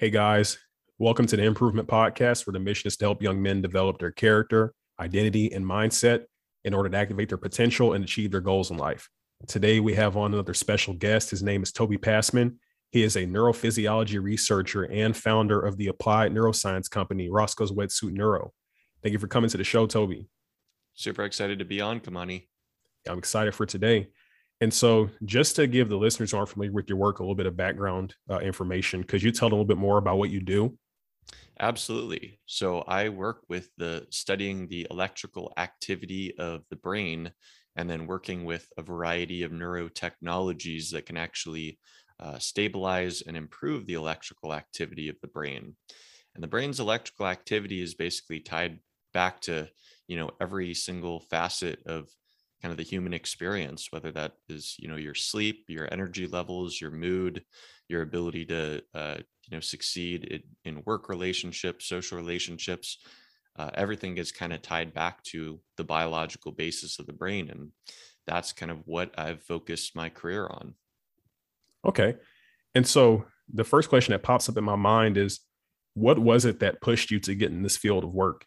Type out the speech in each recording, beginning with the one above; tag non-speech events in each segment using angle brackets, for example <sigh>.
Hey guys, welcome to the Improvement Podcast, where the mission is to help young men develop their character, identity, and mindset in order to activate their potential and achieve their goals in life. Today, we have on another special guest. His name is Toby Passman. He is a neurophysiology researcher and founder of the applied neuroscience company, Roscoe's Wetsuit Neuro. Thank you for coming to the show, Toby. Super excited to be on, Kamani. I'm excited for today. And so, just to give the listeners who aren't familiar with your work a little bit of background uh, information, could you tell them a little bit more about what you do? Absolutely. So, I work with the studying the electrical activity of the brain, and then working with a variety of neurotechnologies that can actually uh, stabilize and improve the electrical activity of the brain. And the brain's electrical activity is basically tied back to you know every single facet of kind of the human experience whether that is you know your sleep your energy levels your mood your ability to uh, you know succeed in, in work relationships social relationships uh, everything gets kind of tied back to the biological basis of the brain and that's kind of what i've focused my career on. Okay and so the first question that pops up in my mind is what was it that pushed you to get in this field of work?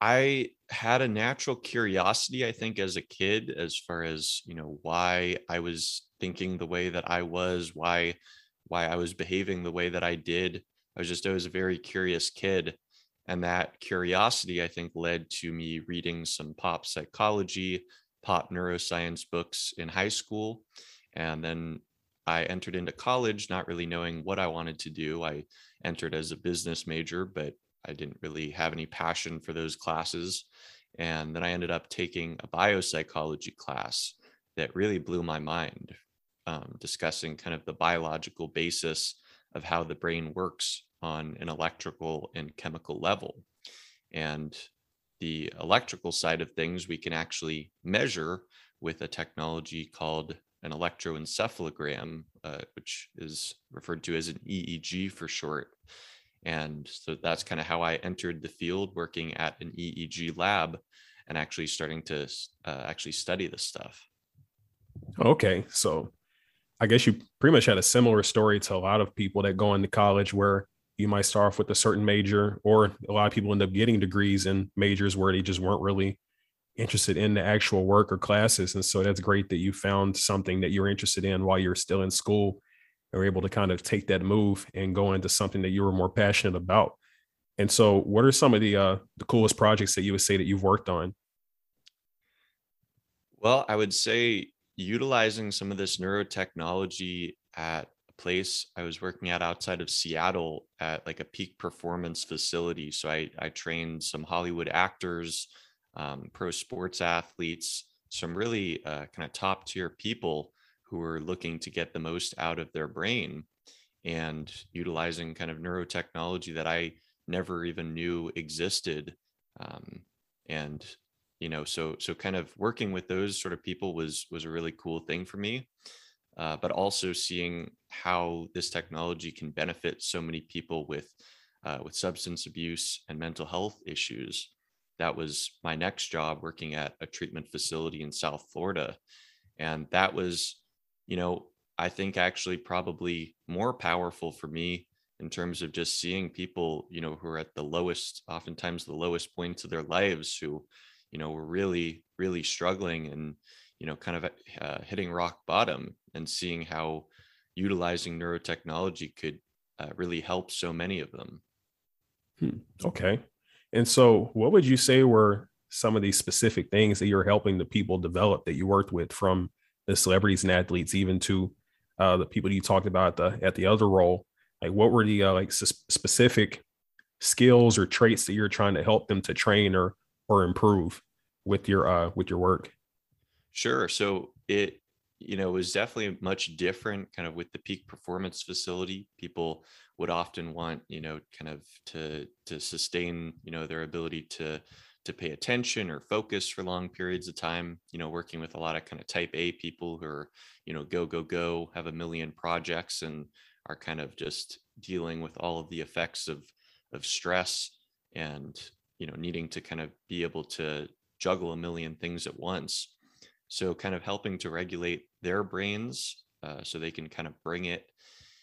I had a natural curiosity, I think, as a kid, as far as you know, why I was thinking the way that I was, why why I was behaving the way that I did. I was just always a very curious kid. And that curiosity, I think, led to me reading some pop psychology, pop neuroscience books in high school. And then I entered into college not really knowing what I wanted to do. I entered as a business major, but I didn't really have any passion for those classes. And then I ended up taking a biopsychology class that really blew my mind, um, discussing kind of the biological basis of how the brain works on an electrical and chemical level. And the electrical side of things we can actually measure with a technology called an electroencephalogram, uh, which is referred to as an EEG for short. And so that's kind of how I entered the field working at an EEG lab and actually starting to uh, actually study this stuff. Okay. So I guess you pretty much had a similar story to a lot of people that go into college where you might start off with a certain major, or a lot of people end up getting degrees in majors where they just weren't really interested in the actual work or classes. And so that's great that you found something that you're interested in while you're still in school were able to kind of take that move and go into something that you were more passionate about. And so, what are some of the uh, the coolest projects that you would say that you've worked on? Well, I would say utilizing some of this neurotechnology at a place I was working at outside of Seattle at like a peak performance facility. So I I trained some Hollywood actors, um, pro sports athletes, some really uh, kind of top tier people who are looking to get the most out of their brain and utilizing kind of neurotechnology that I never even knew existed. Um, and you know, so so kind of working with those sort of people was was a really cool thing for me. Uh, but also seeing how this technology can benefit so many people with uh, with substance abuse and mental health issues. That was my next job working at a treatment facility in South Florida, and that was you know, I think actually probably more powerful for me in terms of just seeing people, you know, who are at the lowest, oftentimes the lowest points of their lives, who, you know, were really, really struggling and, you know, kind of uh, hitting rock bottom and seeing how utilizing neurotechnology could uh, really help so many of them. Hmm. Okay. And so, what would you say were some of these specific things that you're helping the people develop that you worked with from the celebrities and athletes, even to uh, the people you talked about at the at the other role? Like, what were the uh, like s- specific skills or traits that you're trying to help them to train or or improve with your uh, with your work? Sure. So it you know was definitely much different kind of with the peak performance facility people would often want you know kind of to to sustain you know their ability to to pay attention or focus for long periods of time you know working with a lot of kind of type a people who are you know go go go have a million projects and are kind of just dealing with all of the effects of of stress and you know needing to kind of be able to juggle a million things at once. So kind of helping to regulate their brains uh, so they can kind of bring it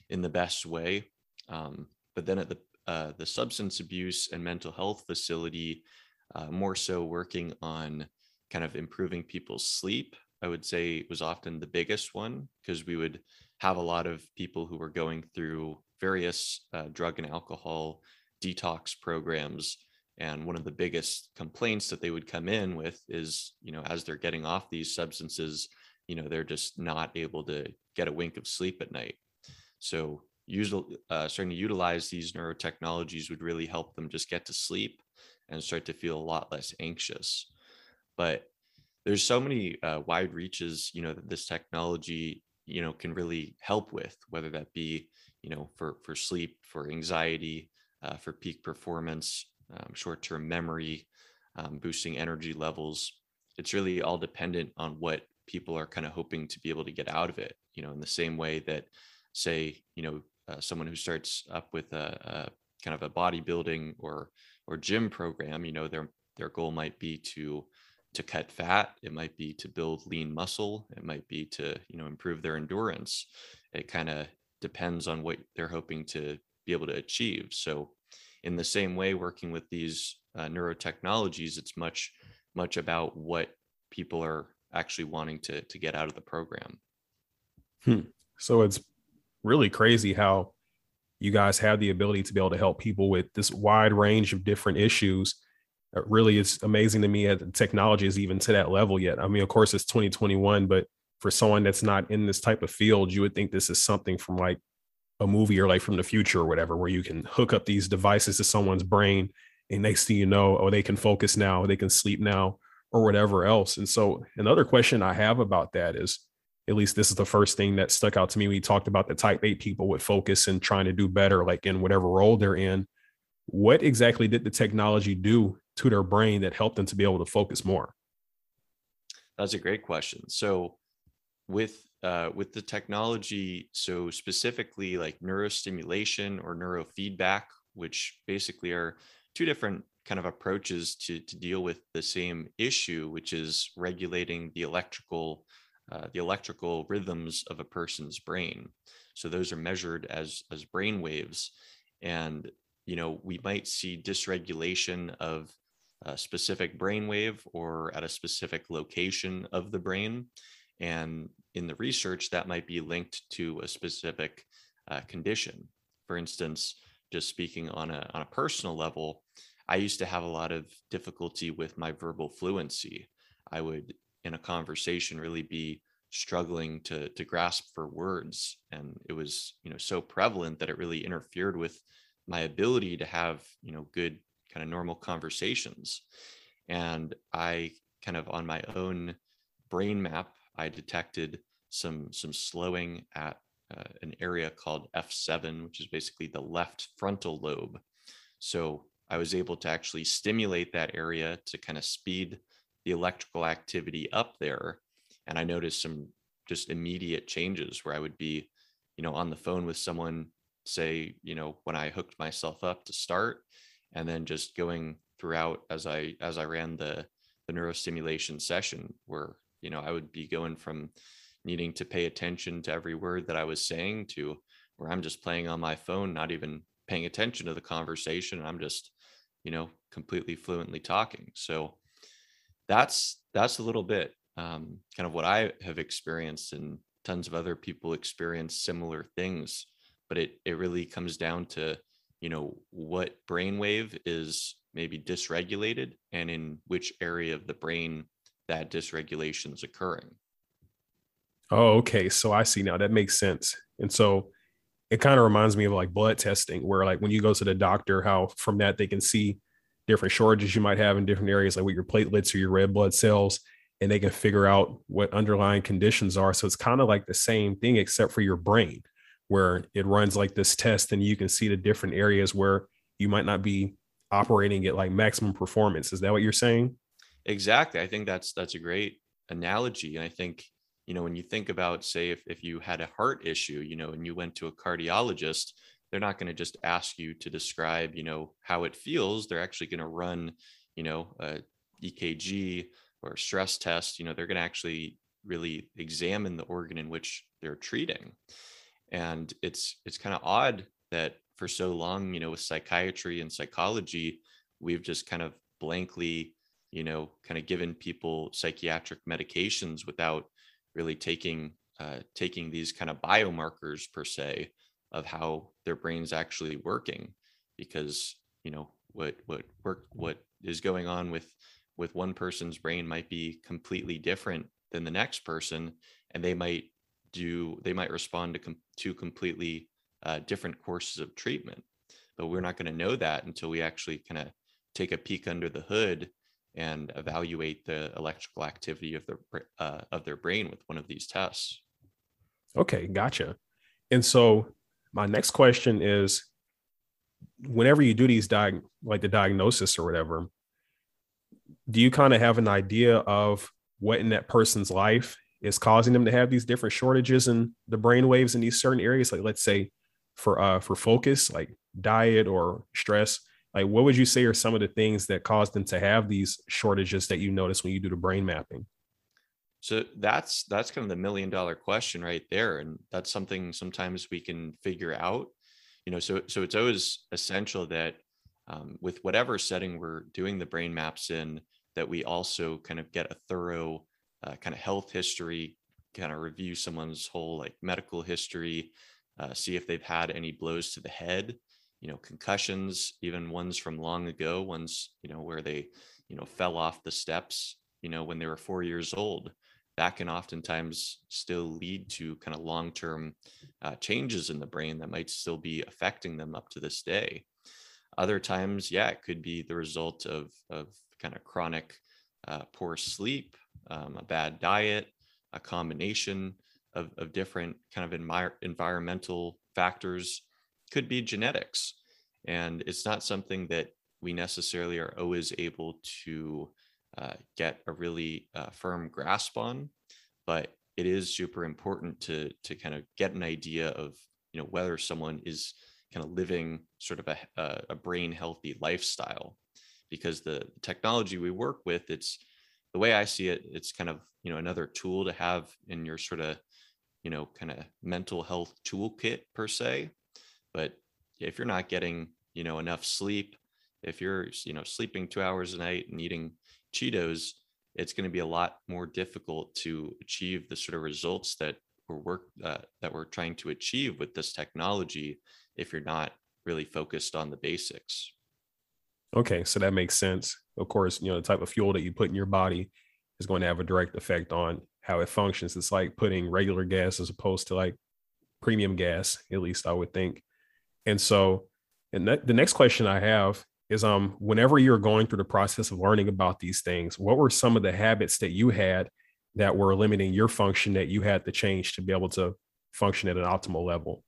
in the best way. Um, but then at the uh, the substance abuse and mental health facility, uh, more so working on kind of improving people's sleep. I would say was often the biggest one because we would have a lot of people who were going through various uh, drug and alcohol detox programs and one of the biggest complaints that they would come in with is you know as they're getting off these substances you know they're just not able to get a wink of sleep at night so usual, uh, starting to utilize these neurotechnologies would really help them just get to sleep and start to feel a lot less anxious. But there's so many uh, wide reaches you know that this technology you know can really help with whether that be you know for for sleep for anxiety uh, for peak performance um, short-term memory um, boosting energy levels. It's really all dependent on what people are kind of hoping to be able to get out of it you know in the same way that say you know uh, someone who starts up with a, a kind of a bodybuilding or or gym program you know their their goal might be to to cut fat it might be to build lean muscle it might be to you know improve their endurance. It kind of depends on what they're hoping to be able to achieve. So in the same way working with these uh, neurotechnologies it's much much about what people are actually wanting to to get out of the program. Hmm. so it's really crazy how you guys have the ability to be able to help people with this wide range of different issues it really is amazing to me that technology is even to that level yet i mean of course it's 2021 but for someone that's not in this type of field you would think this is something from like a movie or like from the future or whatever, where you can hook up these devices to someone's brain and next thing you know, oh, they can focus now, they can sleep now, or whatever else. And so another question I have about that is at least this is the first thing that stuck out to me. We talked about the type A people with focus and trying to do better, like in whatever role they're in. What exactly did the technology do to their brain that helped them to be able to focus more? That's a great question. So with uh, with the technology, so specifically like neurostimulation or neurofeedback, which basically are two different kind of approaches to, to deal with the same issue, which is regulating the electrical uh, the electrical rhythms of a person's brain. So those are measured as as brain waves, and you know we might see dysregulation of a specific brain wave or at a specific location of the brain and in the research, that might be linked to a specific uh, condition. For instance, just speaking on a, on a personal level, I used to have a lot of difficulty with my verbal fluency. I would, in a conversation, really be struggling to to grasp for words and it was you know so prevalent that it really interfered with my ability to have you know good kind of normal conversations and i kind of on my own brain map I detected some some slowing at uh, an area called F7, which is basically the left frontal lobe. So I was able to actually stimulate that area to kind of speed the electrical activity up there. And I noticed some just immediate changes where I would be, you know, on the phone with someone, say, you know, when I hooked myself up to start, and then just going throughout as I as I ran the the neurostimulation session where you know i would be going from needing to pay attention to every word that i was saying to where i'm just playing on my phone not even paying attention to the conversation i'm just you know completely fluently talking so that's that's a little bit um, kind of what i have experienced and tons of other people experience similar things but it it really comes down to you know what brainwave is maybe dysregulated and in which area of the brain that dysregulation is occurring. Oh, okay. So I see now that makes sense. And so it kind of reminds me of like blood testing, where like when you go to the doctor, how from that they can see different shortages you might have in different areas, like with your platelets or your red blood cells, and they can figure out what underlying conditions are. So it's kind of like the same thing, except for your brain, where it runs like this test and you can see the different areas where you might not be operating at like maximum performance. Is that what you're saying? Exactly. I think that's that's a great analogy. And I think, you know, when you think about, say, if, if you had a heart issue, you know, and you went to a cardiologist, they're not going to just ask you to describe, you know, how it feels. They're actually going to run, you know, a EKG or stress test. You know, they're going to actually really examine the organ in which they're treating. And it's it's kind of odd that for so long, you know, with psychiatry and psychology, we've just kind of blankly, you know, kind of given people psychiatric medications without really taking uh, taking these kind of biomarkers per se of how their brain's actually working, because you know what what work what is going on with with one person's brain might be completely different than the next person, and they might do they might respond to com- to completely uh, different courses of treatment. But we're not going to know that until we actually kind of take a peek under the hood and evaluate the electrical activity of their uh, of their brain with one of these tests. Okay gotcha. And so my next question is whenever you do these diag like the diagnosis or whatever do you kind of have an idea of what in that person's life is causing them to have these different shortages in the brain waves in these certain areas? Like let's say for uh for focus like diet or stress like what would you say are some of the things that cause them to have these shortages that you notice when you do the brain mapping so that's that's kind of the million dollar question right there and that's something sometimes we can figure out you know so so it's always essential that um, with whatever setting we're doing the brain maps in that we also kind of get a thorough uh, kind of health history, kind of review someone's whole like medical history, uh, see if they've had any blows to the head, you know, concussions, even ones from long ago, ones, you know, where they, you know, fell off the steps, you know, when they were four years old. That can oftentimes still lead to kind of long term uh, changes in the brain that might still be affecting them up to this day. Other times, yeah, it could be the result of, of kind of chronic uh, poor sleep, um, a bad diet, a combination of, of different kind of envir- environmental factors, could be genetics. And it's not something that we necessarily are always able to uh, get a really uh, firm grasp on, but it is super important to to kind of get an idea of you know whether someone is kind of living sort of a, a brain healthy lifestyle because the technology we work with it's the way I see it, it's kind of you know another tool to have in your sort of you know kind of mental health toolkit per se. But if you're not getting you know enough sleep, if you're you know sleeping two hours a night and eating Cheetos, it's going to be a lot more difficult to achieve the sort of results that we're work uh, that we're trying to achieve with this technology if you're not really focused on the basics. Okay, so that makes sense. Of course, you know, the type of fuel that you put in your body is going to have a direct effect on how it functions. It's like putting regular gas as opposed to like premium gas, at least I would think. And so, and that, the next question I have is um whenever you're going through the process of learning about these things, what were some of the habits that you had that were limiting your function that you had to change to be able to function at an optimal level?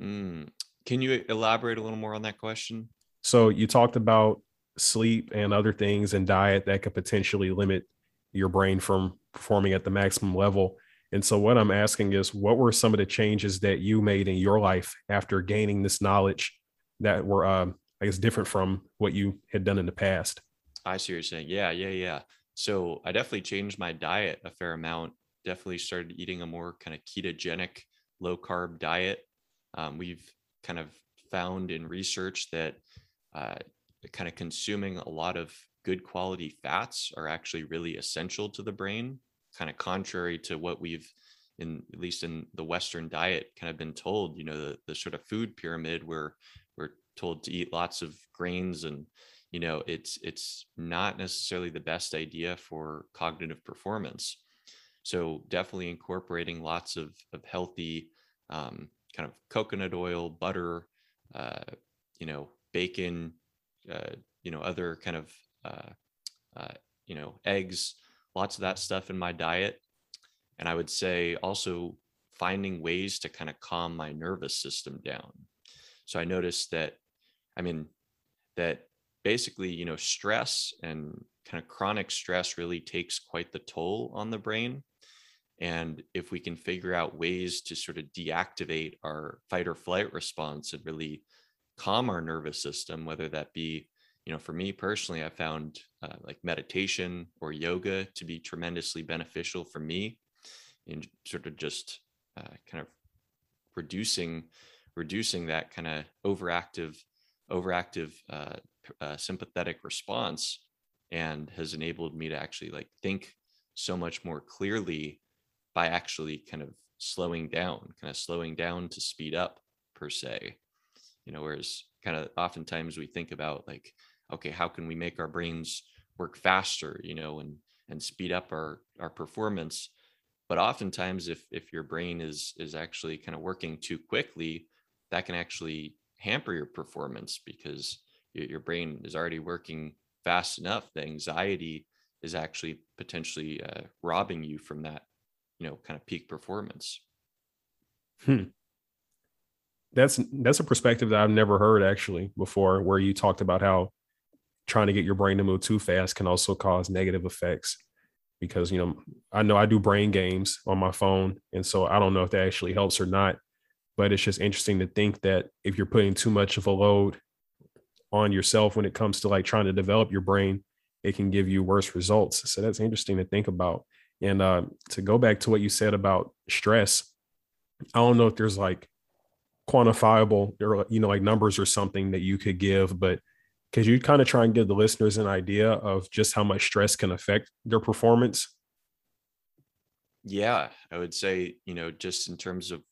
Mm. Can you elaborate a little more on that question? So you talked about sleep and other things and diet that could potentially limit your brain from performing at the maximum level. And so what I'm asking is what were some of the changes that you made in your life after gaining this knowledge that were um, I guess different from what you had done in the past? I see what you're saying. Yeah, yeah, yeah. So I definitely changed my diet a fair amount. Definitely started eating a more kind of ketogenic, low carb diet. Um, we've kind of found in research that uh, kind of consuming a lot of good quality fats are actually really essential to the brain, kind of contrary to what we've in at least in the Western diet kind of been told, you know, the, the sort of food pyramid where told to eat lots of grains and you know it's it's not necessarily the best idea for cognitive performance so definitely incorporating lots of, of healthy um, kind of coconut oil butter uh, you know bacon, uh, you know, other kind of, uh, uh, you know, eggs, lots of that stuff in my diet. And I would say also finding ways to kind of calm my nervous system down. So I noticed that, I mean, that basically, you know, stress and kind of chronic stress really takes quite the toll on the brain. And if we can figure out ways to sort of deactivate our fight or flight response and really calm our nervous system, whether that be, you know, for me personally, I found uh, like meditation or yoga to be tremendously beneficial for me in sort of just uh, kind of reducing reducing that kind of overactive overactive uh, uh, sympathetic response and has enabled me to actually like think so much more clearly by actually kind of slowing down kind of slowing down to speed up per se. You know whereas kind of oftentimes we think about like okay how can we make our brains work faster you know and and speed up our our performance? But oftentimes if if your brain is is actually kind of working too quickly that can actually hamper your performance because your, brain is already working fast enough the anxiety is actually potentially uh, robbing you from that you know kind of peak performance hmm that's that's a perspective that I've never heard actually before, where you talked about how trying to get your brain to move too fast can also cause negative effects. Because you know, I know I do brain games on my phone, and so I don't know if that actually helps or not. But it's just interesting to think that if you're putting too much of a load on yourself when it comes to like trying to develop your brain, it can give you worse results. So that's interesting to think about. And uh, to go back to what you said about stress, I don't know if there's like quantifiable or you know like numbers or something that you could give but could you kind of try and give the listeners an idea of just how much stress can affect their performance yeah i would say you know just in terms of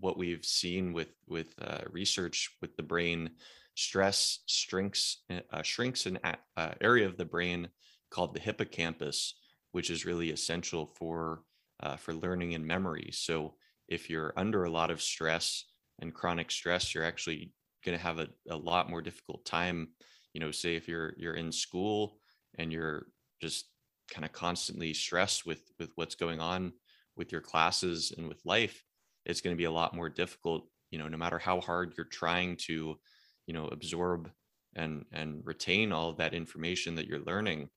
what we've seen with with uh, research with the brain stress shrinks uh, shrinks an uh, area of the brain called the hippocampus which is really essential for uh, for learning and memory so if you're under a lot of stress and chronic stress, you're actually going to have a, a lot more difficult time. You know, say if you're you're in school and you're just kind of constantly stressed with with what's going on with your classes and with life, it's going to be a lot more difficult. You know, no matter how hard you're trying to, you know, absorb and and retain all that information that you're learning,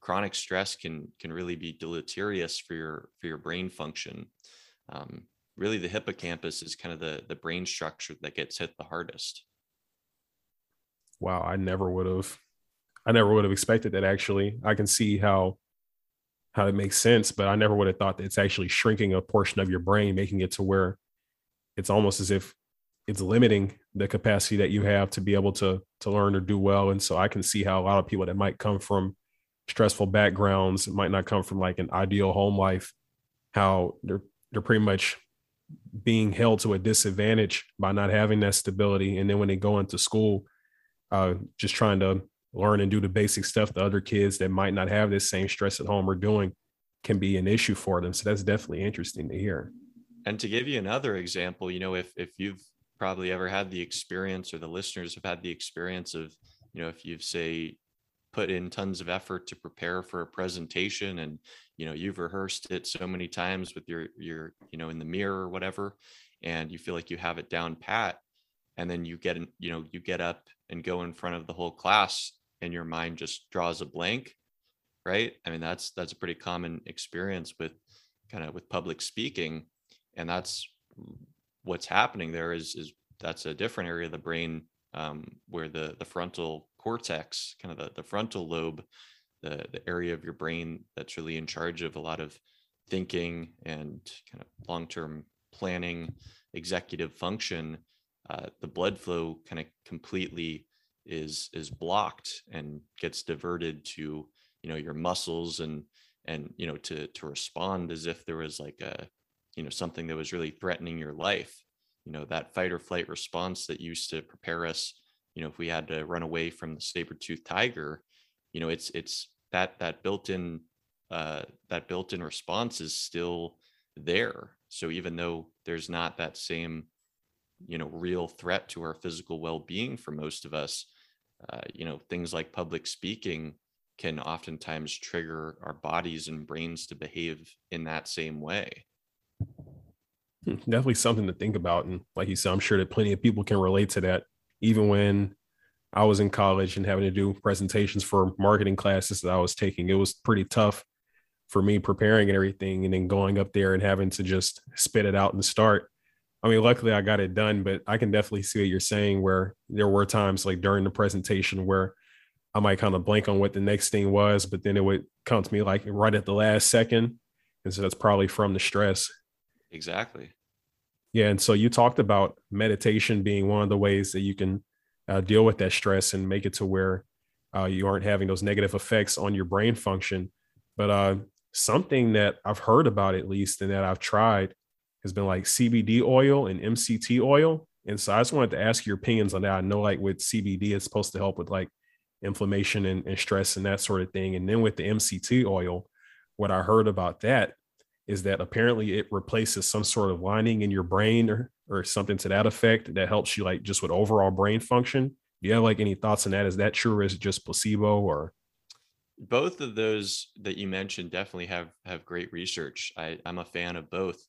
chronic stress can can really be deleterious for your for your brain function. Um, really the hippocampus is kind of the the brain structure that gets hit the hardest wow i never would have i never would have expected that actually i can see how how it makes sense but i never would have thought that it's actually shrinking a portion of your brain making it to where it's almost as if it's limiting the capacity that you have to be able to to learn or do well and so i can see how a lot of people that might come from stressful backgrounds might not come from like an ideal home life how they're they're pretty much being held to a disadvantage by not having that stability. And then when they go into school, uh, just trying to learn and do the basic stuff the other kids that might not have this same stress at home are doing can be an issue for them. So that's definitely interesting to hear. And to give you another example, you know, if if you've probably ever had the experience or the listeners have had the experience of, you know, if you've say put in tons of effort to prepare for a presentation and you know you've rehearsed it so many times with your your you know in the mirror or whatever and you feel like you have it down pat and then you get you know you get up and go in front of the whole class and your mind just draws a blank right? I mean that's that's a pretty common experience with kind of with public speaking and that's what's happening there is is that's a different area of the brain um, where the the frontal cortex, kind of the, the frontal lobe, the, the area of your brain that's really in charge of a lot of thinking and kind of long-term planning, executive function, uh, the blood flow kind of completely is is blocked and gets diverted to you know your muscles and and you know to to respond as if there was like a you know something that was really threatening your life you know that fight or flight response that used to prepare us you know if we had to run away from the saber-toothed tiger you know it's it's that that built-in uh, that built-in response is still there. So even though there's not that same you know real threat to our physical well-being for most of us uh, you know things like public speaking can oftentimes trigger our bodies and brains to behave in that same way definitely something to think about and like you said i'm sure that plenty of people can relate to that even when I was in college and having to do presentations for marketing classes that I was taking, it was pretty tough for me preparing and everything, and then going up there and having to just spit it out and start. I mean, luckily I got it done, but I can definitely see what you're saying where there were times like during the presentation where I might kind of blank on what the next thing was, but then it would come to me like right at the last second. And so that's probably from the stress. Exactly. Yeah, and so you talked about meditation being one of the ways that you can uh, deal with that stress and make it to where uh, you aren't having those negative effects on your brain function. But uh, something that I've heard about at least and that I've tried has been like CBD oil and MCT oil. And so I just wanted to ask your opinions on that. I know like with CBD, it's supposed to help with like inflammation and, and stress and that sort of thing. And then with the MCT oil, what I heard about that is that apparently it replaces some sort of lining in your brain or, or something to that effect that helps you like just with overall brain function. Do you have like any thoughts on that? Is that true or is it just placebo or? Both of those that you mentioned definitely have have great research. I, I'm a fan of both.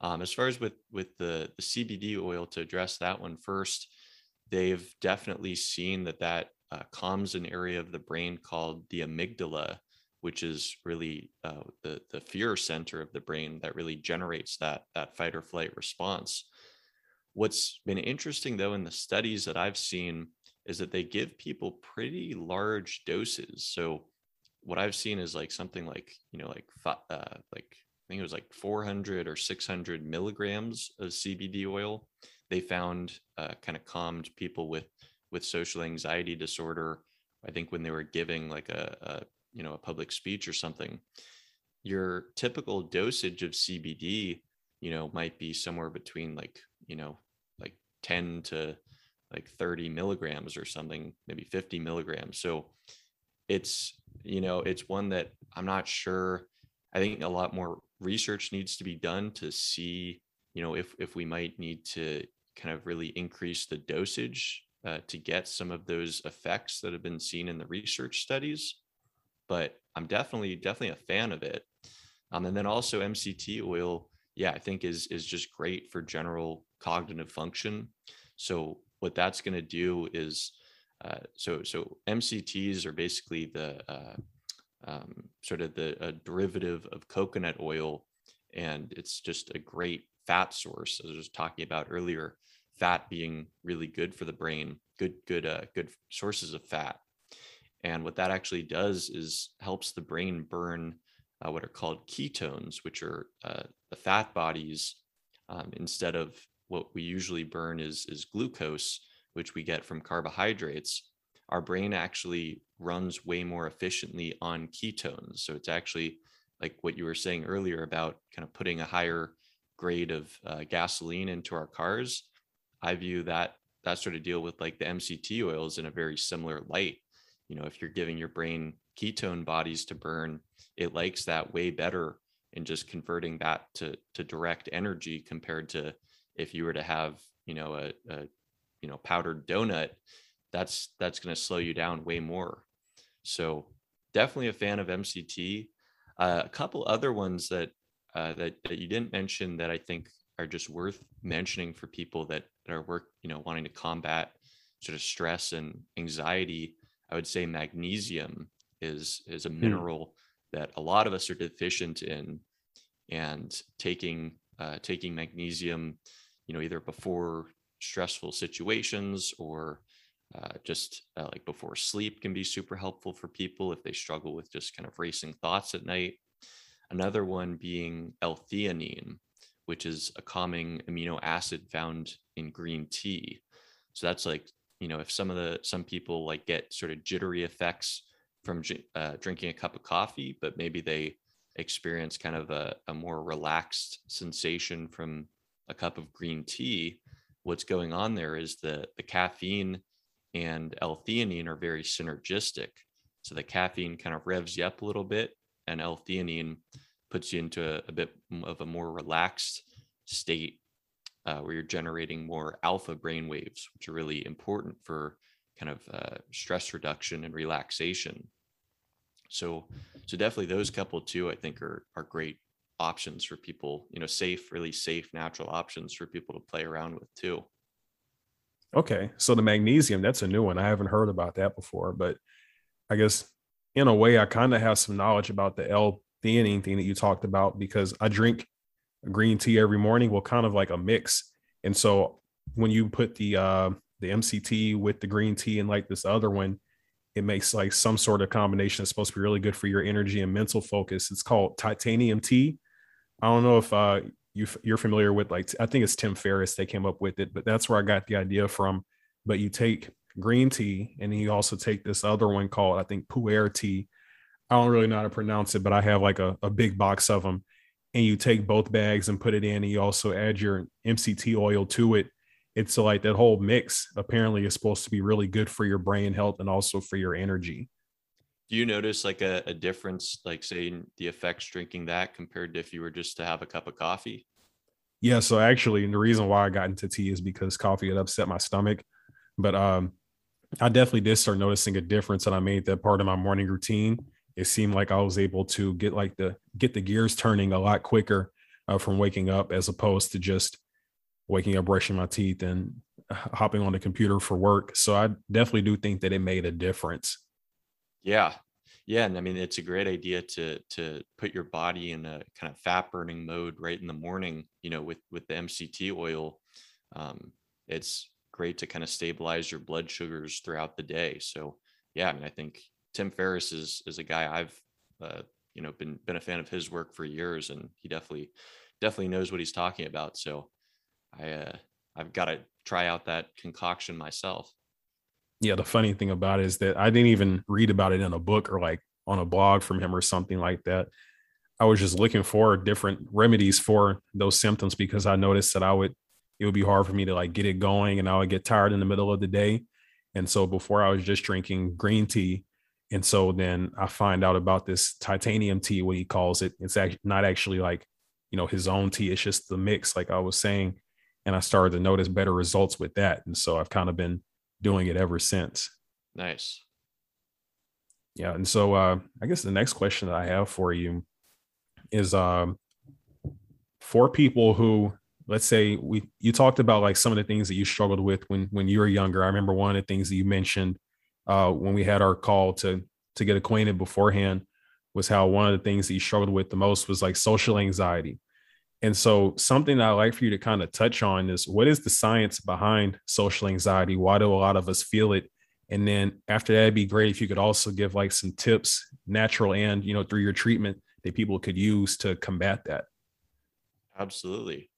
Um, as far as with with the the CBD oil to address that one first, they've definitely seen that that uh, calms an area of the brain called the amygdala, which is really uh, the the fear center of the brain that really generates that that fight or flight response. What's been interesting though in the studies that I've seen is that they give people pretty large doses. So what I've seen is like something like you know like uh, like I think it was like 400 or 600 milligrams of CBD oil. They found uh, kind of calmed people with with social anxiety disorder. I think when they were giving like a, a you know a public speech or something your typical dosage of cbd you know might be somewhere between like you know like 10 to like 30 milligrams or something maybe 50 milligrams. So it's you know it's one that i'm not sure. I think a lot more research needs to be done to see you know if if we might need to kind of really increase the dosage uh, to get some of those effects that have been seen in the research studies but I'm definitely definitely a fan of it. Um, and then also MCT oil, yeah, I think is is just great for general cognitive function. So what that's going to do is, uh, so so MCTs are basically the uh, um, sort of the derivative of coconut oil, and it's just a great fat source. As I was talking about earlier, fat being really good for the brain, good good uh, good sources of fat. And what that actually does is helps the brain burn uh, what are called ketones, which are uh, the fat bodies um, instead of what we usually burn is, is glucose, which we get from carbohydrates. Our brain actually runs way more efficiently on ketones. So it's actually like what you were saying earlier about kind of putting a higher grade of uh, gasoline into our cars. I view that that sort of deal with like the MCT oils in a very similar light you know if you're giving your brain ketone bodies to burn it likes that way better in just converting that to to direct energy compared to if you were to have you know a, a you know powdered donut that's that's going to slow you down way more. So definitely a fan of mct uh, a couple other ones that uh, that that you didn't mention that i think are just worth mentioning for people that, that are work you know wanting to combat sort of stress and anxiety I would say magnesium is is a hmm. mineral mm. that a lot of us are deficient in, and taking uh, taking magnesium, you know, either before stressful situations or uh, just uh, like before sleep can be super helpful for people if they struggle with just kind of racing thoughts at night. Another one being L-theanine, which is a calming amino acid found in green tea. So that's like you know if some of the some people like get sort of jittery effects from uh, drinking a cup of coffee but maybe they experience kind of a, a more relaxed sensation from a cup of green tea what's going on there is the the caffeine and l-theanine are very synergistic. So the caffeine kind of revs you up a little bit and l-theanine puts you into a, a bit of a more relaxed state uh, where you're generating more alpha brain waves, which are really important for kind of uh, stress reduction and relaxation. So, so definitely those couple too, I think are are great options for people. You know, safe, really safe, natural options for people to play around with too. Okay, so the magnesium, that's a new one. I haven't heard about that before, but I guess in a way, I kind of have some knowledge about the L-theanine thing that you talked about because I drink green tea every morning well kind of like a mix and so when you put the uh the mct with the green tea and like this other one it makes like some sort of combination that's supposed to be really good for your energy and mental focus it's called titanium tea i don't know if uh you you're familiar with like I think it's Tim Ferriss they came up with it, but that's where I got the idea from. But you take green tea and you also take this other one called I think pu'er tea. I don't really know how to pronounce it, but I have like a, a big box of them. And you take both bags and put it in, and you also add your MCT oil to it. It's like that whole mix apparently is supposed to be really good for your brain health and also for your energy do you notice like a, a difference like say the effects drinking that compared to if you were just to have a cup of coffee yeah so actually the reason why i got into tea is because coffee had upset my stomach but um i definitely did start noticing a difference and i made that part of my morning routine it seemed like i was able to get like the get the gears turning a lot quicker uh, from waking up as opposed to just waking up brushing my teeth and hopping on the computer for work so i definitely do think that it made a difference yeah. Yeah. And I mean, it's a great idea to to put your body in a kind of fat burning mode right in the morning, you know, with with the MCT oil. Um, it's great to kind of stabilize your blood sugars throughout the day. So yeah, I mean, I think Tim Ferriss is is a guy I've uh, you know been been a fan of his work for years, and he definitely definitely knows what he's talking about. So I uh, I've got to try out that concoction myself yeah, the funny thing about it is that I didn't even read about it in a book or like on a blog from him or something like that. I was just looking for different remedies for those symptoms because I noticed that I would it would be hard for me to like get it going and I would get tired in the middle of the day. And so before I was just drinking green tea. And so then I find out about this titanium tea, what he calls it. It's actually not actually like, you know, his own tea. It's just the mix, like I was saying. And I started to notice better results with that. And so I've kind of been doing it ever since. Nice. Yeah. And so uh, I guess the next question that I have for you is um, for people who, let's say we you talked about like some of the things that you struggled with when when you were younger. I remember one of the things that you mentioned uh, when we had our call to to get acquainted beforehand was how one of the things he struggled with the most was like social anxiety. And so, something that I'd like for you to kind of touch on is what is the science behind social anxiety? Why do a lot of us feel it? And then after that, it'd be great if you could also give like some tips, natural and you know through your treatment that people could use to combat that. Absolutely,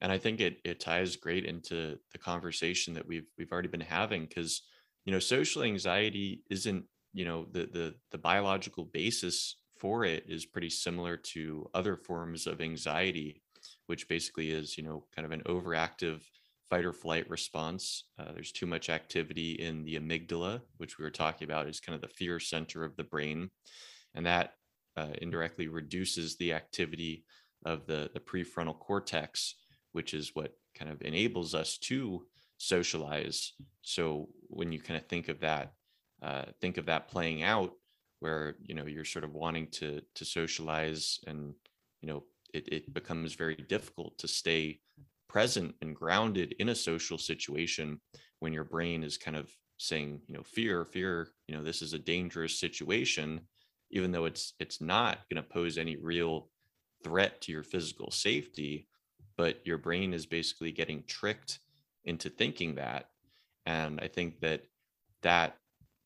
and I think it it ties great into the conversation that we've we've already been having because you know social anxiety isn't you know the the the biological basis for it is pretty similar to other forms of anxiety which basically is, you know, kind of an overactive fight or flight response. Uh, there's too much activity in the amygdala, which we were talking about is kind of the fear center of the brain. And that uh, indirectly reduces the activity of the, the prefrontal cortex, which is what kind of enables us to socialize. So when you kind of think of that, uh, think of that playing out where, you know, you're sort of wanting to, to socialize and, you know, it, it becomes very difficult to stay present and grounded in a social situation when your brain is kind of saying you know fear fear you know this is a dangerous situation even though it's it's not going to pose any real threat to your physical safety but your brain is basically getting tricked into thinking that. And i think that that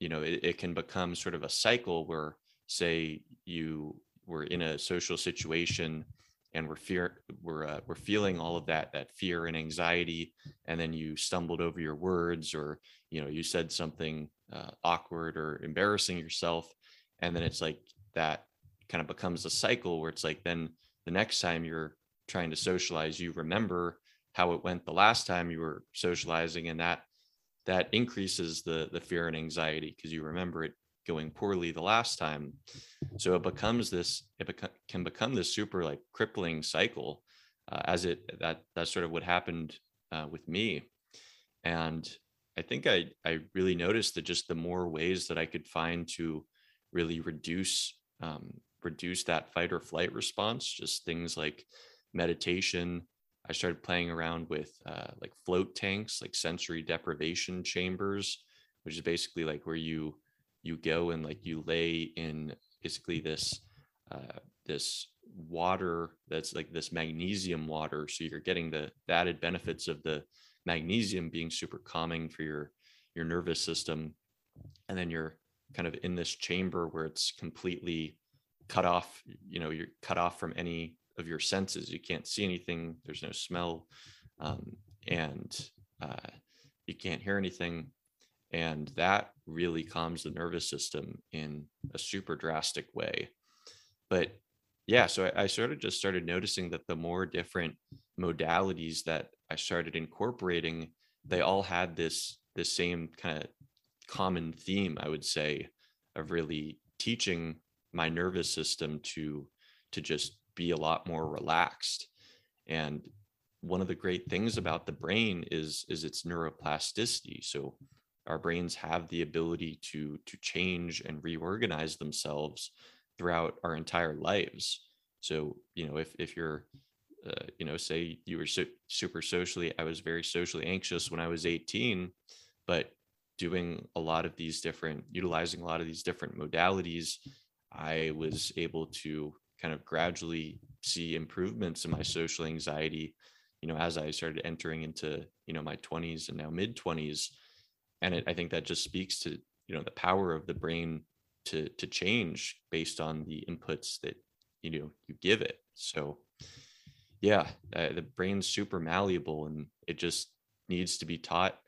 you know it, it can become sort of a cycle where say you were in a social situation and we're fear we're uh, we're feeling all of that that fear and anxiety and then you stumbled over your words or you know you said something uh, awkward or embarrassing yourself. And then it's like that kind of becomes a cycle where it's like then the next time you're trying to socialize you remember how it went the last time you were socializing and that that increases the the fear and anxiety because you remember it going poorly the last time. So it becomes this it beca- can become this super like crippling cycle uh, as it that that's sort of what happened uh, with me. And i think i i really noticed that just the more ways that i could find to really reduce um, reduce that fight or flight response just things like meditation i started playing around with uh, like float tanks like sensory deprivation chambers which is basically like where you you go and like you lay in basically this uh, this water that's like this magnesium water. So you're getting the, the added benefits of the magnesium being super calming for your your nervous system. And then you're kind of in this chamber where it's completely cut off you know you're cut off from any of your senses. You can't see anything. There's no smell, um, and uh, you can't hear anything. And that really calms the nervous system in a super drastic way. But yeah, so I, I sort of just started noticing that the more different modalities that I started incorporating, they all had this this same kind of common theme, I would say, of really teaching my nervous system to to just be a lot more relaxed. And one of the great things about the brain is is its neuroplasticity. So our brains have the ability to to change and reorganize themselves throughout our entire lives. So you know if if you're uh, you know say you were so, super socially i was very socially anxious when i was 18 but doing a lot of these different utilizing a lot of these different modalities I was able to kind of gradually see improvements in my social anxiety, you know, as I started entering into, you know, my 20s and now mid 20s. And it, I think that just speaks to, you know, the power of the brain to to change based on the inputs that, you know, you give it. So yeah, uh, the brain's super malleable and it just needs to be taught,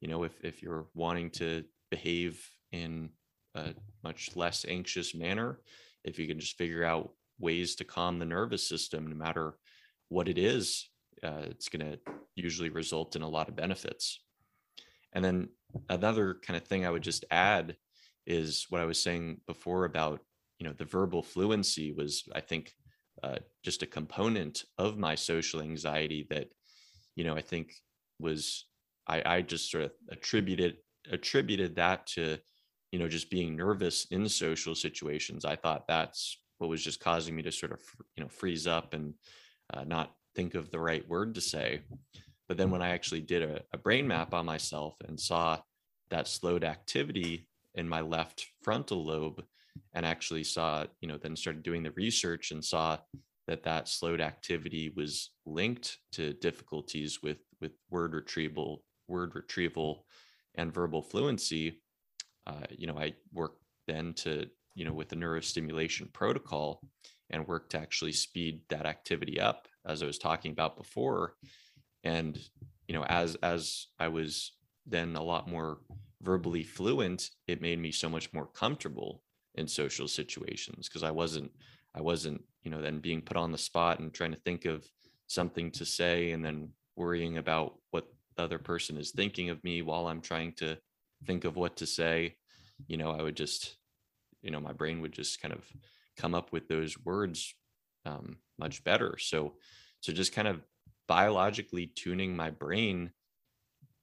you know, if if you're wanting to behave in a much less anxious manner if you can just figure out ways to calm the nervous system no matter what it is uh, it's going to usually result in a lot of benefits. And then another kind of thing i would just add is what i was saying before about you know the verbal fluency was i think uh, just a component of my social anxiety that you know i think was i i just sort of attributed attributed that to you know just being nervous in social situations. I thought that's what was just causing me to sort of you know freeze up and uh, not think of the right word to say. But then when i actually did a, a brain map on myself and saw that slowed activity in my left frontal lobe and actually saw you know then started doing the research and saw that that slowed activity was linked to difficulties with with word retrieval word retrieval and verbal fluency uh, you know, I worked then to, you know, with the neurostimulation protocol and work to actually speed that activity up as I was talking about before. And, you know, as, as I was then a lot more verbally fluent, it made me so much more comfortable in social situations because I wasn't, I wasn't, you know, then being put on the spot and trying to think of something to say and then worrying about what the other person is thinking of me while I'm trying to think of what to say you know i would just you know my brain would just kind of come up with those words um, much better. So so just kind of biologically tuning my brain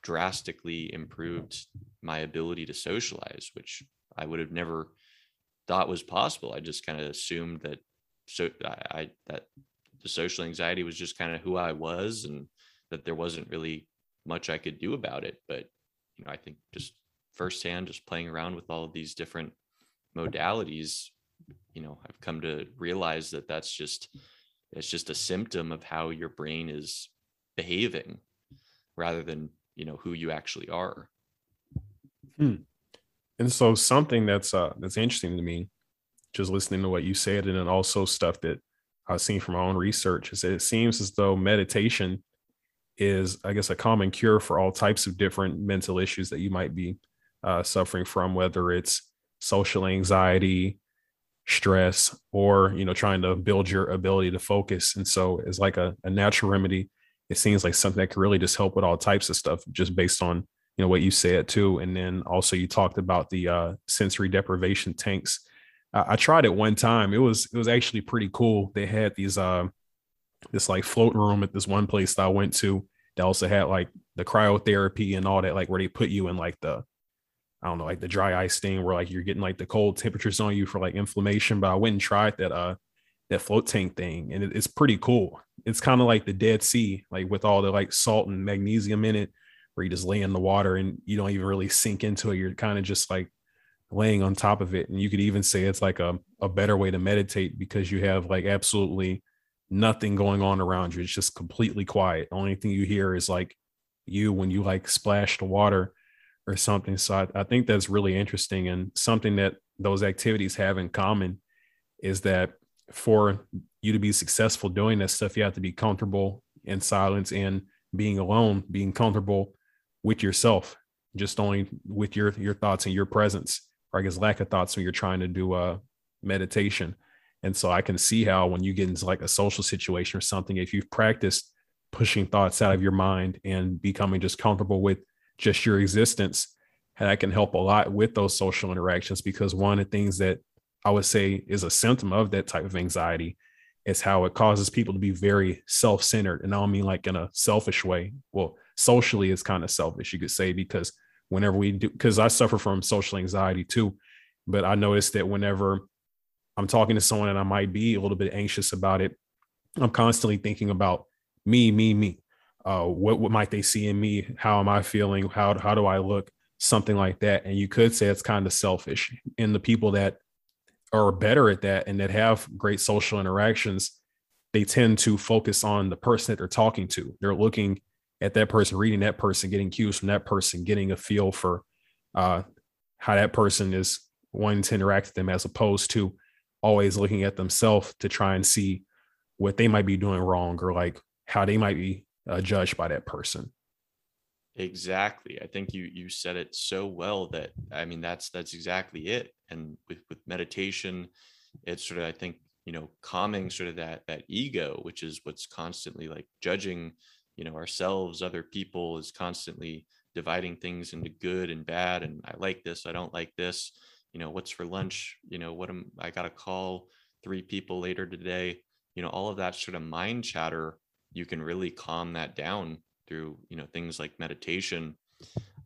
drastically improved my ability to socialize which i would have never thought was possible. I just kind of assumed that so I, I that the social anxiety was just kind of who i was and that there wasn't really much i could do about it. But you know i think just firsthand just playing around with all of these different modalities you know i've come to realize that that's just it's just a symptom of how your brain is behaving rather than you know who you actually are hmm. and so something that's uh that's interesting to me just listening to what you said and then also stuff that i've seen from my own research is that it seems as though meditation is i guess a common cure for all types of different mental issues that you might be uh, suffering from, whether it's social anxiety, stress, or you know trying to build your ability to focus. And so, it's like a, a natural remedy. It seems like something that could really just help with all types of stuff, just based on you know what you said too. And then also you talked about the uh, sensory deprivation tanks. I, I tried it one time. It was it was actually pretty cool. They had these uh this like floating room at this one place that I went to. They also had like the cryotherapy and all that, like where they put you in like the I don't know, like the dry ice thing where like you're getting like the cold temperatures on you for like inflammation. But I went and tried that uh that float tank thing, and it, it's pretty cool. It's kind of like the Dead Sea, like with all the like salt and magnesium in it, where you just lay in the water and you don't even really sink into it. You're kind of just like laying on top of it. And you could even say it's like a, a better way to meditate because you have like absolutely nothing going on around you. It's just completely quiet. The only thing you hear is like you when you like splash the water or something. So I, I think that's really interesting and something that those activities have in common is that for you to be successful doing this stuff, you have to be comfortable in silence and being alone, being comfortable with yourself, just only with your your thoughts and your presence, or I guess lack of thoughts when you're trying to do a uh, meditation. And so I can see how when you get into like a social situation or something, if you've practiced pushing thoughts out of your mind and becoming just comfortable with just your existence, that can help a lot with those social interactions. Because one of the things that I would say is a symptom of that type of anxiety is how it causes people to be very self-centered. And I don't mean like in a selfish way. Well, socially it's kind of selfish, you could say, because whenever we do, because I suffer from social anxiety too. But I noticed that whenever I'm talking to someone and I might be a little bit anxious about it, I'm constantly thinking about me, me, me. Uh, what, what might they see in me? How am I feeling? How, how do I look? Something like that. And you could say it's kind of selfish. And the people that are better at that and that have great social interactions, they tend to focus on the person that they're talking to. They're looking at that person, reading that person, getting cues from that person, getting a feel for uh, how that person is wanting to interact with them, as opposed to always looking at themselves to try and see what they might be doing wrong or like how they might be uh, judged by that person. Exactly. I think you you said it so well that I mean that's that's exactly it. And with with meditation, it's sort of I think you know calming sort of that that ego, which is what's constantly like judging, you know, ourselves, other people, is constantly dividing things into good and bad. And I like this, I don't like this. You know, what's for lunch? You know, what am I got to call three people later today? You know, all of that sort of mind chatter. You can really calm that down through you know things like meditation.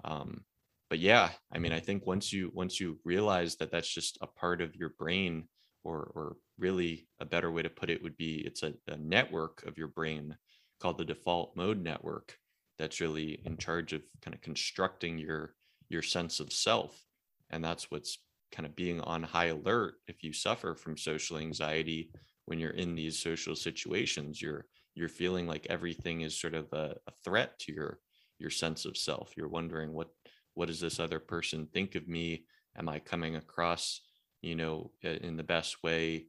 Um, but yeah i mean i think once you once you realize that that's just a part of your brain or or really a better way to put it would be it's a, a network of your brain called the default mode network that's really in charge of kind of constructing your your sense of self. And that's what's kind of being on high alert if you suffer from social anxiety when you're in these social situations. You're you're feeling like everything is sort of a, a threat to your your sense of self. You're wondering what what does this other person think of me? Am i coming across you know in the best way?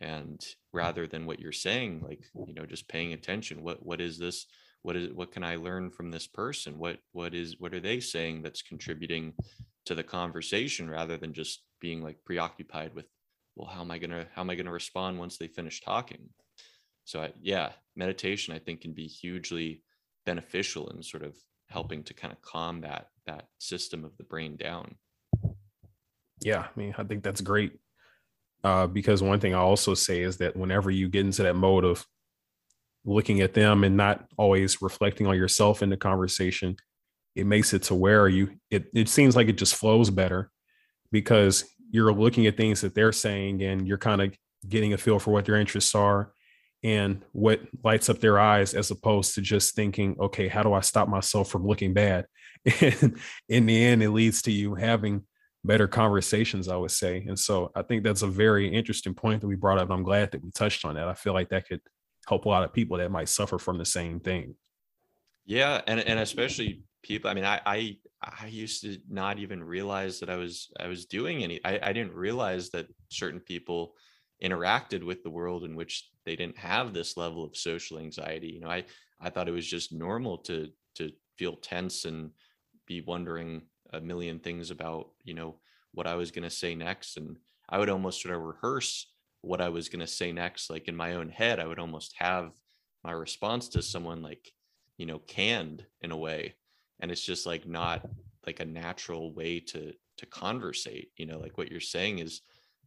And rather than what you're saying like you know just paying attention what what is this? What is what can i learn from this person? What what is what are they saying that's contributing to the conversation? Rather than just being like preoccupied with well how am i going to how am i going to respond once they finish talking so I, yeah meditation i think can be hugely beneficial in sort of helping to kind of calm that that system of the brain down. Yeah i mean i think that's great. Uh, because one thing i also say is that whenever you get into that mode of looking at them and not always reflecting on yourself in the conversation it makes it to where you it, it seems like it just flows better because you're looking at things that they're saying and you're kind of getting a feel for what their interests are and what lights up their eyes as opposed to just thinking okay how do i stop myself from looking bad? <laughs> And in the end it leads to you having better conversations i would say. And so i think that's a very interesting point that we brought up i'm glad that we touched on that. I feel like that could help a lot of people that might suffer from the same thing. Yeah and, and especially people i mean i i i used to not even realize that i was i was doing any i, I didn't realize that certain people interacted with the world in which they didn't have this level of social anxiety you know i i thought it was just normal to to feel tense and be wondering a million things about you know what i was going to say next. And i would almost sort of rehearse what i was going to say next like in my own head i would almost have my response to someone like you know canned in a way. And it's just like not like a natural way to to conversate you know like what you're saying is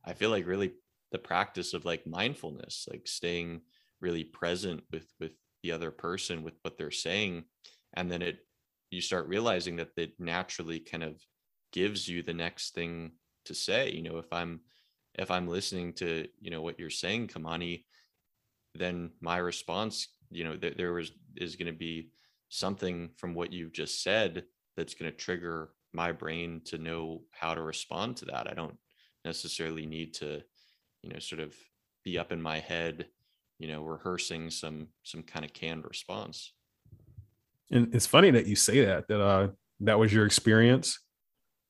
i feel like really the practice of like mindfulness like staying really present with with the other person with what they're saying and then it you start realizing that it naturally kind of gives you the next thing to say you know if i'm if i'm listening to you know what you're saying kamani then my response you know th- there was is going to be something from what you've just said that's going to trigger my brain to know how to respond to that. I don't necessarily need to you know sort of be up in my head you know rehearsing some some kind of canned response. And it's funny that you say that that uh that was your experience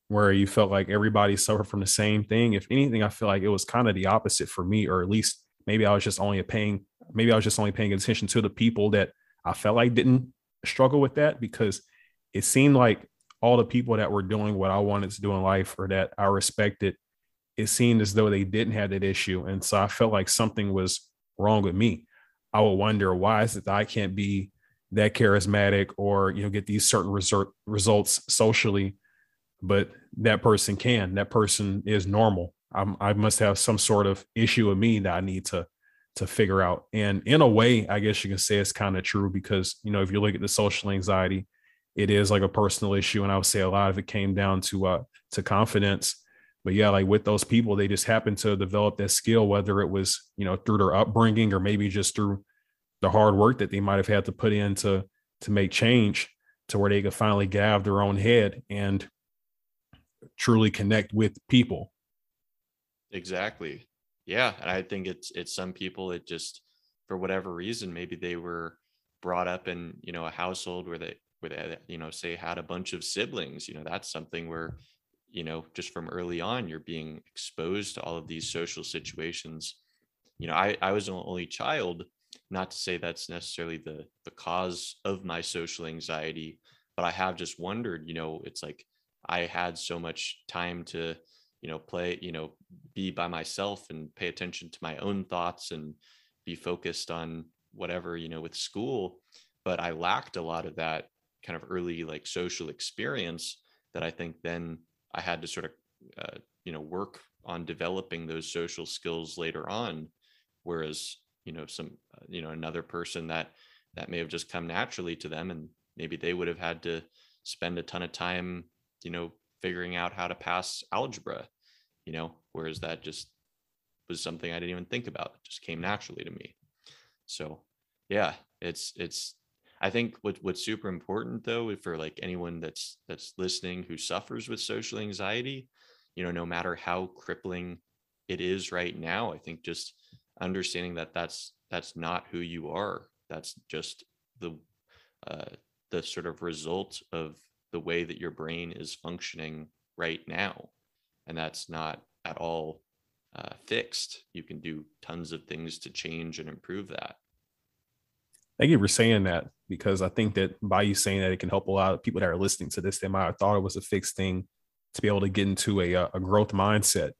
where you felt like everybody suffered from the same thing. If anything i feel like it was kind of the opposite for me or at least maybe I was just only paying, maybe I was just only paying attention to the people that I felt like didn't struggle with that because it seemed like all the people that were doing what I wanted to do in life or that I respected, it seemed as though they didn't have that issue. And so I felt like something was wrong with me. I would wonder why is it that I can't be that charismatic or you know get these certain result, results socially, but that person can. That person is normal. I'm, I must have some sort of issue with me that I need to to figure out. And in a way, I guess you can say it's kind of true because you know if you look at the social anxiety, it is like a personal issue, and I would say a lot of it came down to uh to confidence. But yeah, like with those people, they just happened to develop that skill, whether it was you know through their upbringing or maybe just through the hard work that they might have had to put in to to make change to where they could finally get their own head and truly connect with people. Exactly. Yeah and i think it's it's some people it just for whatever reason maybe they were brought up in you know a household where they where they you know say had a bunch of siblings you know that's something where you know just from early on you're being exposed to all of these social situations. You know i i was an only child not to say that's necessarily the the cause of my social anxiety but i have just wondered you know it's like i had so much time to you know play you know be by myself and pay attention to my own thoughts and be focused on whatever you know with school but i lacked a lot of that kind of early like social experience that i think then i had to sort of uh, you know work on developing those social skills later on whereas you know some uh, you know another person that that may have just come naturally to them and maybe they would have had to spend a ton of time you know figuring out how to pass algebra you know whereas that just was something i didn't even think about. It just came naturally to me. So yeah it's it's i think what what's super important though for like anyone that's that's listening who suffers with social anxiety you know no matter how crippling it is right now i think just understanding that that's that's not who you are. That's just the uh, the sort of result of the way that your brain is functioning right now. And that's not at all uh, fixed. You can do tons of things to change and improve that. Thank you for saying that because i think that by you saying that it can help a lot of people that are listening to this they might have thought it was a fixed thing to be able to get into a, uh, a growth mindset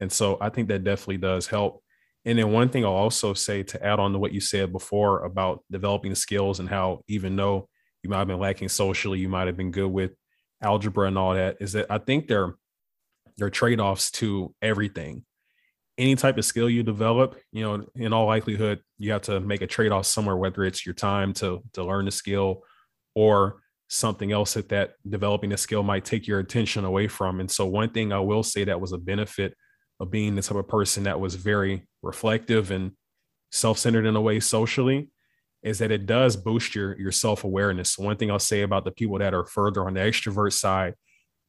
and so i think that definitely does help and then one thing I'll also say to add on to what you said before about developing skills and how even though you might have been lacking socially, you might have been good with algebra and all that, is that I think there, there are trade-offs to everything. Any type of skill you develop, you know, in all likelihood, you have to make a trade-off somewhere, whether it's your time to to learn the skill or something else that that developing a skill might take your attention away from. And so one thing I will say that was a benefit of being the type of person that was very reflective and self-centered in a way socially is that it does boost your your self-awareness. One thing I'll say about the people that are further on the extrovert side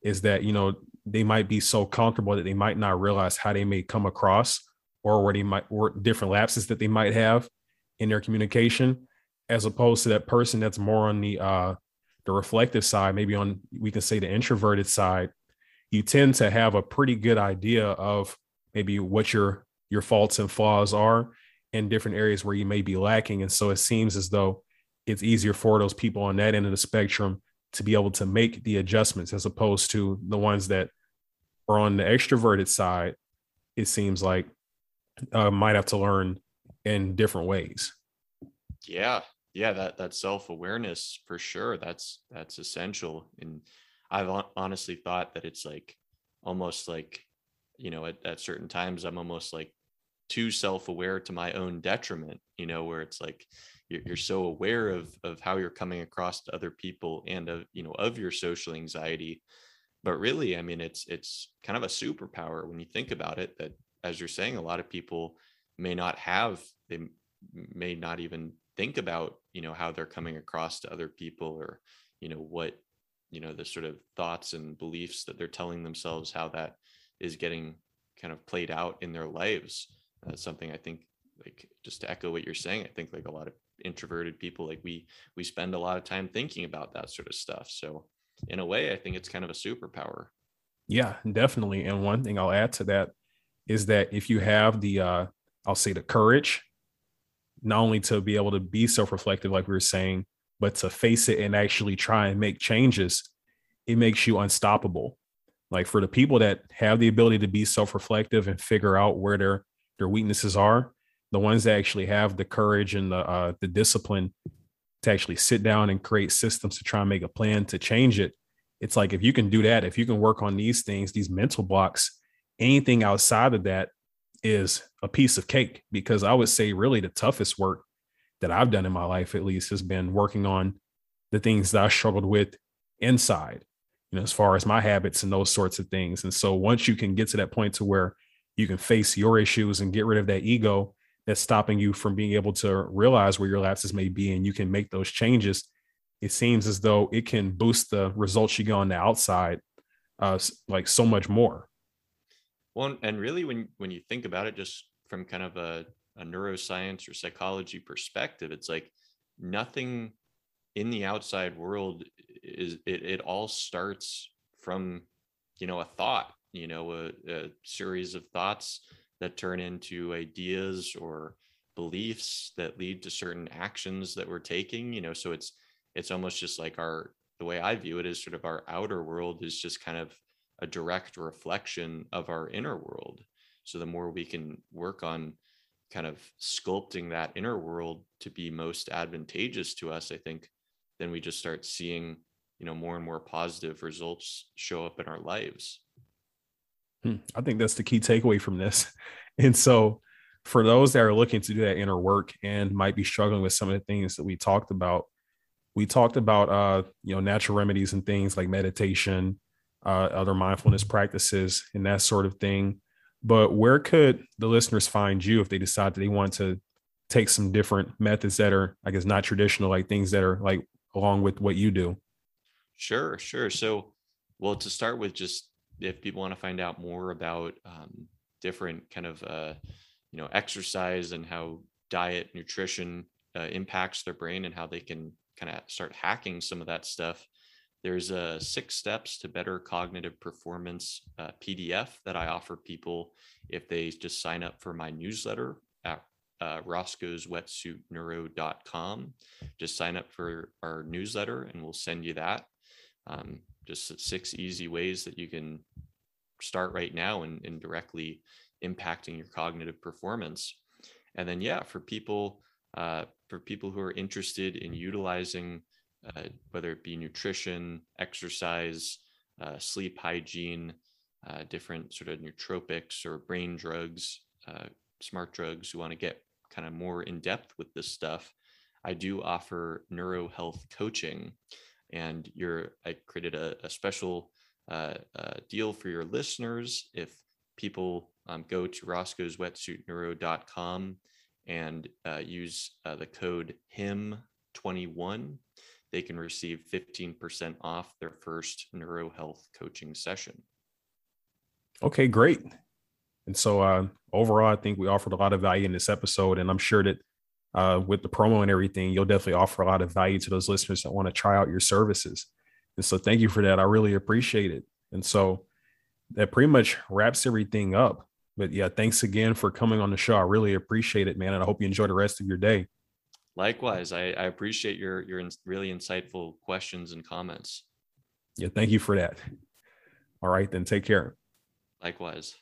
is that you know they might be so comfortable that they might not realize how they may come across or where they might or different lapses that they might have in their communication as opposed to that person that's more on the uh the reflective side maybe on we can say the introverted side. You tend to have a pretty good idea of maybe what your your faults and flaws are in different areas where you may be lacking. And so it seems as though it's easier for those people on that end of the spectrum to be able to make the adjustments as opposed to the ones that are on the extroverted side it seems like uh, might have to learn in different ways yeah yeah that that self-awareness for sure that's that's essential and I've honestly thought that it's like almost like, you know, at, at certain times I'm almost like too self-aware to my own detriment, you know, where it's like you're so aware of of how you're coming across to other people and of, you know, of your social anxiety. But really, I mean, it's it's kind of a superpower when you think about it that as you're saying, a lot of people may not have, they may not even think about, you know, how they're coming across to other people or, you know, what you know the sort of thoughts and beliefs that they're telling themselves how that is getting kind of played out in their lives. That's something i think like just to echo what you're saying i think like a lot of introverted people like we we spend a lot of time thinking about that sort of stuff. So in a way i think it's kind of a superpower yeah definitely and one thing i'll add to that is that if you have the uh I'll say the courage, not only to be able to be self-reflective, like we were saying, but to face it and actually try and make changes, it makes you unstoppable. Like for the people that have the ability to be self-reflective and figure out where their their weaknesses are, the ones that actually have the courage and the uh, the discipline to actually sit down and create systems to try and make a plan to change it. It's like if you can do that, if you can work on these things, these mental blocks, anything outside of that is a piece of cake. Because I would say, really, the toughest work that I've done in my life, at least, has been working on the things that I struggled with inside, you know, as far as my habits and those sorts of things. And so once you can get to that point to where you can face your issues and get rid of that ego that's stopping you from being able to realize where your lapses may be and you can make those changes, it seems as though it can boost the results you get on the outside uh, like so much more. Well, and really, when when you think about it, just from kind of a, a neuroscience or psychology perspective, it's like nothing in the outside world is it, it all starts from you know a thought you know a, a series of thoughts that turn into ideas or beliefs that lead to certain actions that we're taking you know so it's it's almost just like our the way i view it is sort of our outer world is just kind of a direct reflection of our inner world. So the more we can work on kind of sculpting that inner world to be most advantageous to us, I think then we just start seeing, you know, more and more positive results show up in our lives. I think that's the key takeaway from this. <laughs> And so for those that are looking to do that inner work and might be struggling with some of the things that we talked about, we talked about uh, you know, natural remedies and things like meditation, uh, other mindfulness practices and that sort of thing. But where could the listeners find you if they decide that they want to take some different methods that are, I guess, not traditional, like things that are like along with what you do? Sure, sure. So, well, to start with, just if people want to find out more about um, different kind of, uh, you know, exercise and how diet, nutrition uh, impacts their brain and how they can kind of start hacking some of that stuff, there's a six steps to better cognitive performance uh, PDF that I offer people if they just sign up for my newsletter at uh, roscoe'swetsuitneuro.com. Just sign up for our newsletter and we'll send you that. Um, just six easy ways that you can start right now and in directly impacting your cognitive performance. And then, yeah, for people, uh, for people who are interested in utilizing uh, whether it be nutrition, exercise, uh, sleep hygiene, uh, different sort of nootropics or brain drugs, uh, smart drugs who want to get kind of more in depth with this stuff. I do offer neuro health coaching, and you're I created a, a special uh, uh, deal for your listeners if people um, go to roscoe'swetsuitneuro.com and use the code HIM21 they can receive 15% off their first neuro health coaching session. Okay, great. And so uh, overall, I think we offered a lot of value in this episode, and I'm sure that uh, with the promo and everything, you'll definitely offer a lot of value to those listeners that want to try out your services. And so, thank you for that. I really appreciate it. And so, that pretty much wraps everything up. But yeah, thanks again for coming on the show. I really appreciate it, man. And I hope you enjoy the rest of your day. Likewise, I, I appreciate your your really insightful questions and comments. Yeah, thank you for that. All right, then take care. Likewise.